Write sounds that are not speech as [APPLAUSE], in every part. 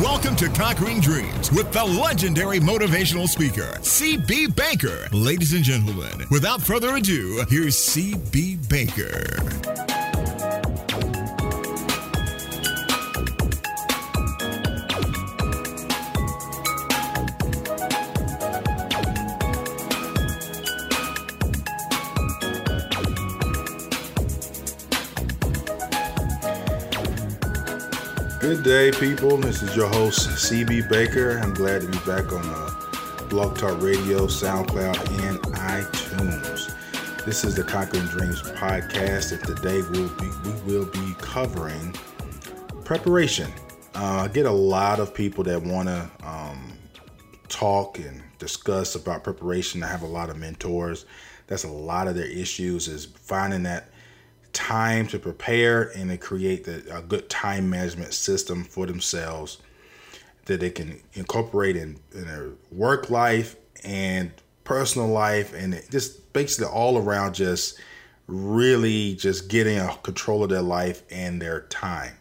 Welcome to Conquering Dreams with the legendary motivational speaker, CB Baker. Ladies and gentlemen, without further ado, here's CB Baker. Good day, people. This is your host, CB Baker. I'm glad to be back on uh, Blog Talk Radio, SoundCloud, and iTunes. This is the Conquering Dreams podcast, and today we'll be, we will be covering preparation. Uh, I get a lot of people that want to um, talk and discuss about preparation. I have a lot of mentors. That's a lot of their issues is finding that time to prepare and to create the, a good time management system for themselves that they can incorporate in, in their work life and personal life and just basically all around just really just getting a control of their life and their time.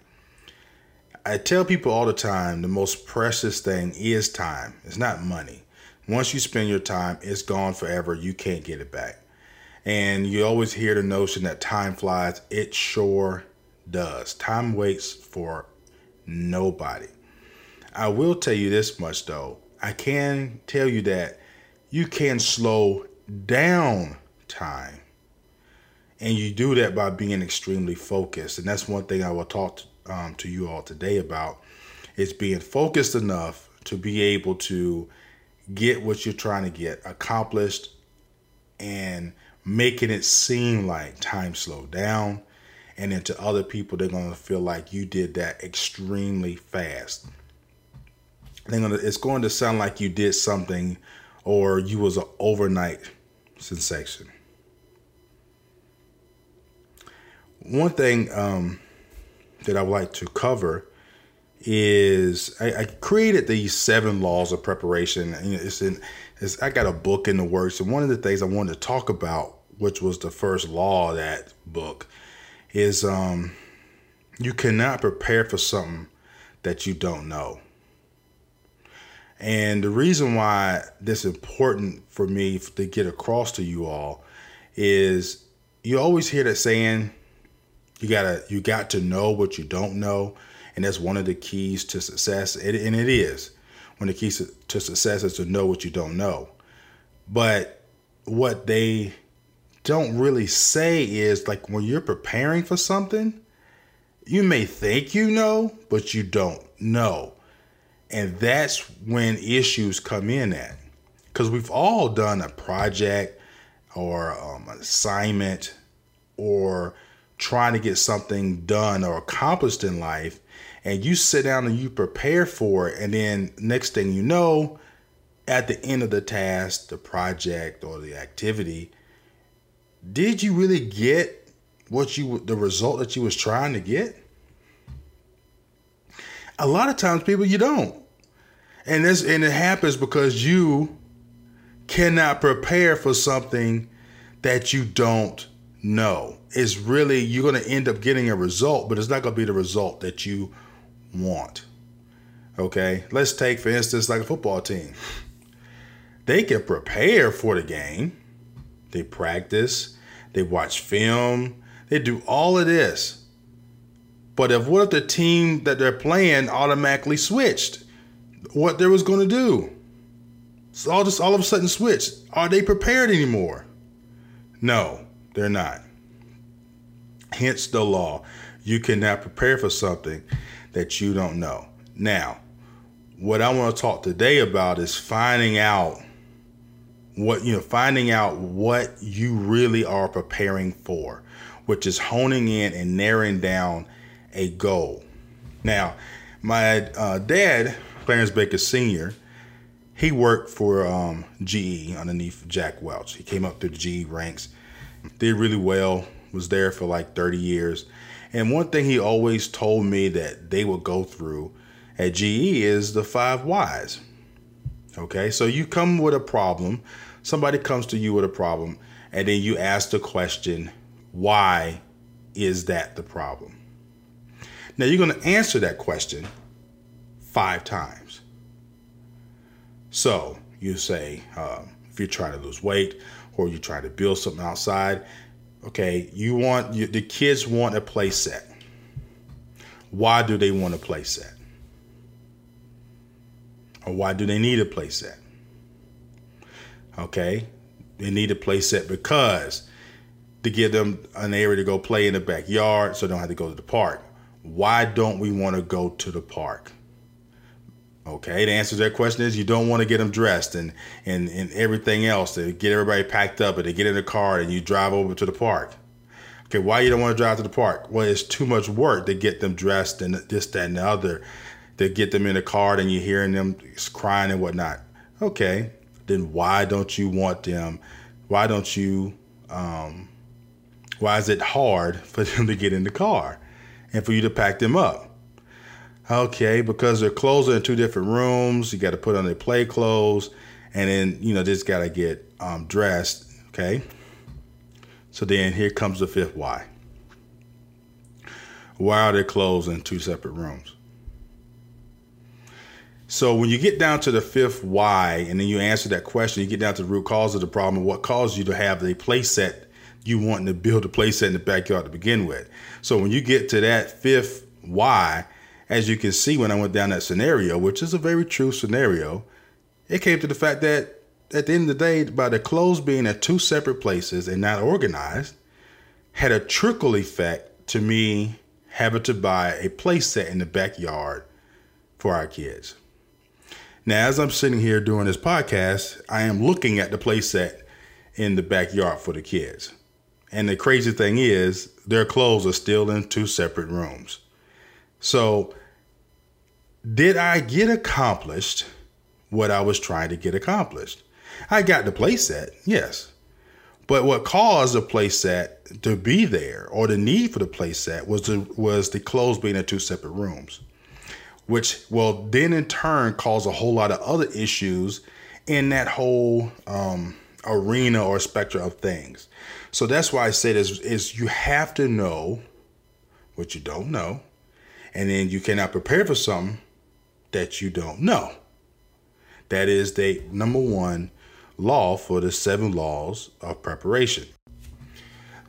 I tell people all the time the most precious thing is time. It's not money. Once you spend your time, it's gone forever. You can't get it back. And you always hear the notion that time flies. It sure does. Time waits for nobody. I will tell you this much though. I can tell you that you can slow down time. And you do that by being extremely focused. And that's one thing I will talk to, um, to you all today about is being focused enough to be able to get what you're trying to get accomplished and making it seem like time slowed down. And then to other people, they're going to feel like you did that extremely fast. They're gonna, it's going to sound like you did something or you was an overnight sensation. One thing um, that I would like to cover is I, I, created these seven laws of preparation. It's in is I got a book in the works, and one of the things I wanted to talk about, which was the first law of that book, is um, you cannot prepare for something that you don't know. And the reason why this is important for me to get across to you all is you always hear that saying you gotta you got to know what you don't know, and that's one of the keys to success, and it is One of the keys to success is to know what you don't know. But what they don't really say is like when you're preparing for something, you may think you know, but you don't know. And that's when issues come in at. Because we've all done a project or um, assignment or trying to get something done or accomplished in life and you sit down and you prepare for it and then next thing you know at the end of the task the project or the activity did you really get what you the result that you was trying to get? A lot of times people you don't. And this and it happens because you cannot prepare for something that you don't know it's really you're going to end up getting a result but it's not going to be the result that you want. Okay, let's take for instance like a football team. They can prepare for the game, they practice, they watch film, they do all of this. But if what if the team that they're playing automatically switched what they was going to do? So all just all of a sudden switched. Are they prepared anymore? No, they're not. Hence the law. You cannot prepare for something that you don't know. Now, what I want to talk today about is finding out what you know, finding out what you really are preparing for, which is honing in and narrowing down a goal. Now, my uh, dad, Clarence Baker Sr., he worked for um, GE underneath Jack Welch. He came up through the GE ranks, did really well, was there for like 30 years. And one thing he always told me that they would go through at GE is the five whys. Okay, so you come with a problem, somebody comes to you with a problem, and then you ask the question, why is that the problem? Now you're going to answer that question five times. So you say, um, if you're trying to lose weight or you try to build something outside, okay, you want you, the kids want a play set. Why do they want a play set? Or why do they need a play set? Okay, they need a play set because to give them an area to go play in the backyard so they don't have to go to the park. Why don't we want to go to the park? Okay, the answer to that question is you don't want to get them dressed and, and, and everything else to get everybody packed up and they get in the car and you drive over to the park. Okay, why you don't want to drive to the park? Well, it's too much work to get them dressed and this, that, and the other, to get them in the car and you're hearing them crying and whatnot. Okay, then why don't you want them? Why don't you? Um, why is it hard [LAUGHS] for them to get in the car and for you to pack them up? Okay, because their clothes are in two different rooms. You got to put on their play clothes, and then you know just got to get um, dressed. Okay. So then here comes the fifth why. Why are their clothes in two separate rooms? So when you get down to the fifth why, and then you answer that question, you get down to the root cause of the problem, what caused you to have the play set you wanting to build a play set in the backyard to begin with. So when you get to that fifth why, as you can see when I went down that scenario, which is a very true scenario, it came to the fact that at the end of the day, by the clothes being at two separate places and not organized, had a trickle effect to me having to buy a play set in the backyard for our kids. Now, as I'm sitting here doing this podcast, I am looking at the play set in the backyard for the kids. And the crazy thing is, their clothes are still in two separate rooms. So did I get accomplished what I was trying to get accomplished? I got the playset, yes. But what caused the playset to be there or the need for the playset was the was the clothes being in two separate rooms. Which will then in turn cause a whole lot of other issues in that whole um, arena or spectrum of things. So that's why I said is, is you have to know what you don't know, and then you cannot prepare for something that you don't know. That is the number one law for the seven laws of preparation.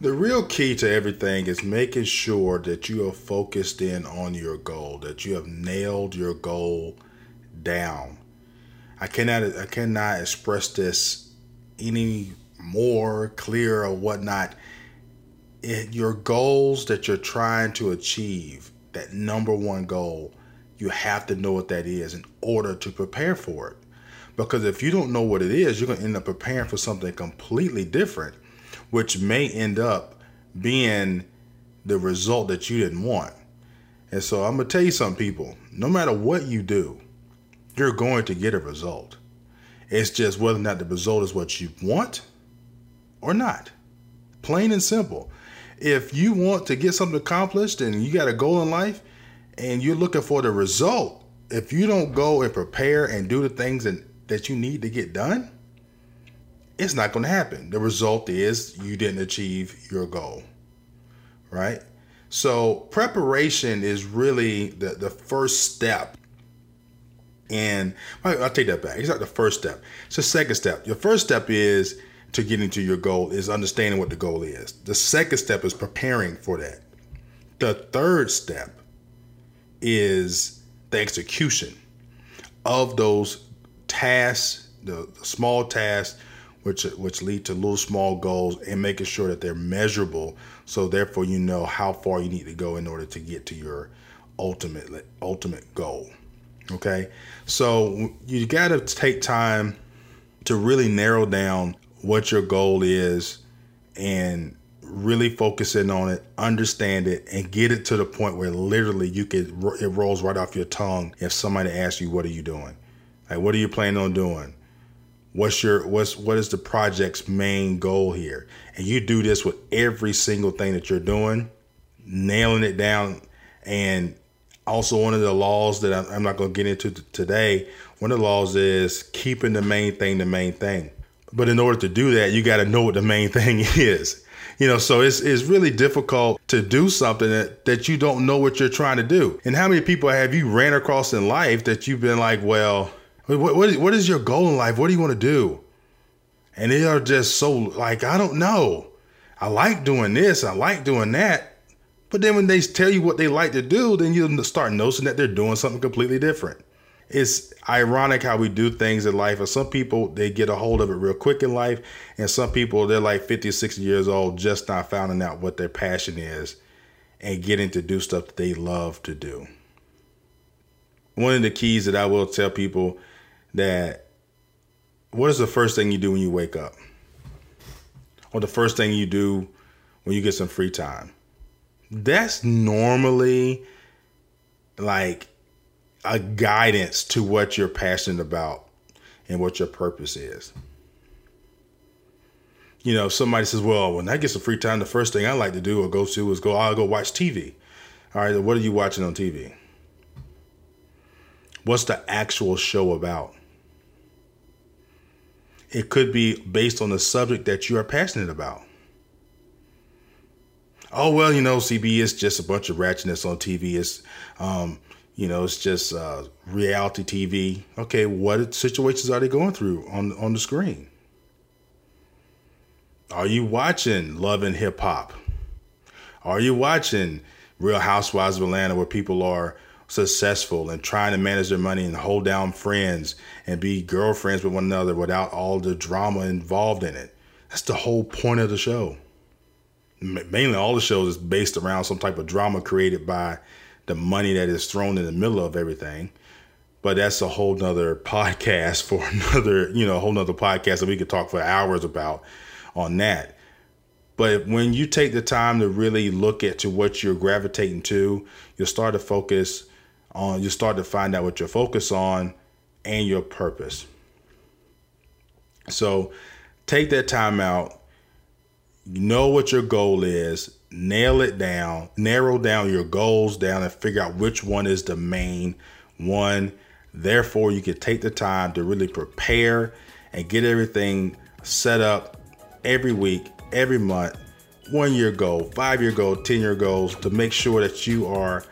The real key to everything is making sure that you are focused in on your goal, that you have nailed your goal down. I cannot I cannot express this any more clear or whatnot. It, your goals that you're trying to achieve, that number one goal, you have to know what that is in order to prepare for it. Because if you don't know what it is, you're going to end up preparing for something completely different, which may end up being the result that you didn't want. And so I'm going to tell you something, people no matter what you do, you're going to get a result. It's just whether or not the result is what you want or not. Plain and simple. If you want to get something accomplished and you got a goal in life, and you're looking for the result, if you don't go and prepare and do the things that, that you need to get done, it's not going to happen. The result is you didn't achieve your goal, right? So, preparation is really the, the first step. And I'll take that back. It's not the first step, it's the second step. Your first step is to getting to your goal, is understanding what the goal is. The second step is preparing for that. The third step is the execution of those tasks, the, the small tasks, which which lead to little small goals, and making sure that they're measurable. So therefore, you know how far you need to go in order to get to your ultimate ultimate goal. Okay, so you got to take time to really narrow down what your goal is and really focus in on it, understand it, and get it to the point where literally you could it rolls right off your tongue if somebody asks you, "What are you doing? Like, what are you planning on doing? What's your what's what is the project's main goal here?" And you do this with every single thing that you're doing, nailing it down. And also, one of the laws that I'm not going to get into today, one of the laws is keeping the main thing the main thing. But in order to do that, you got to know what the main [LAUGHS] thing is You know, so it's it's really difficult to do something that, that you don't know what you're trying to do. And how many people have you ran across in life that you've been like, well, what, what, is, what is your goal in life? What do you want to do? And they are just so like, I don't know. I like doing this. I like doing that. But then when they tell you what they like to do, then you start noticing that they're doing something completely different. It's ironic how we do things in life. And some people, they get a hold of it real quick in life. And some people, they're like 50 or 60 years old, just not finding out what their passion is and getting to do stuff that they love to do. One of the keys that I will tell people that what is the first thing you do when you wake up? Or the first thing you do when you get some free time? That's normally like a guidance to what you're passionate about and what your purpose is. You know, somebody says, "Well, when I get some free time, the first thing I like to do or go to is go. I'll go watch TV." All right, what are you watching on TV? What's the actual show about? It could be based on the subject that you are passionate about. Oh well, you know, CB is just a bunch of ratchetness on TV. It's, um, you know, it's just uh, reality TV. Okay, what situations are they going through on on the screen? Are you watching Love and Hip Hop? Are you watching Real Housewives of Atlanta, where people are successful and trying to manage their money and hold down friends and be girlfriends with one another without all the drama involved in it. That's the whole point of the show. Mainly, all the shows is based around some type of drama created by the money that is thrown in the middle of everything. But that's a whole nother podcast for [LAUGHS] another, you know, a whole nother podcast that we could talk for hours about on that. But when you take the time to really look at to what you're gravitating to, you'll start to focus on you start to find out what you're focused on and your purpose. So take that time out, know what your goal is, nail it down, narrow down your goals down and figure out which one is the main one. Therefore, you can take the time to really prepare and get everything set up every week, every month, one year goal, five year goal, 10 year goals to make sure that you are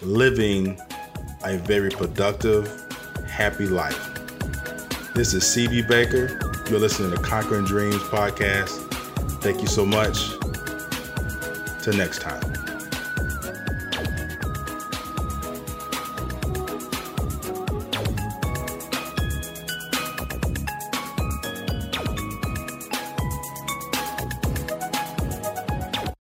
living a very productive, happy life. This is CB Baker. You're listening to Conquering Dreams podcast. Thank you so much. Till next time.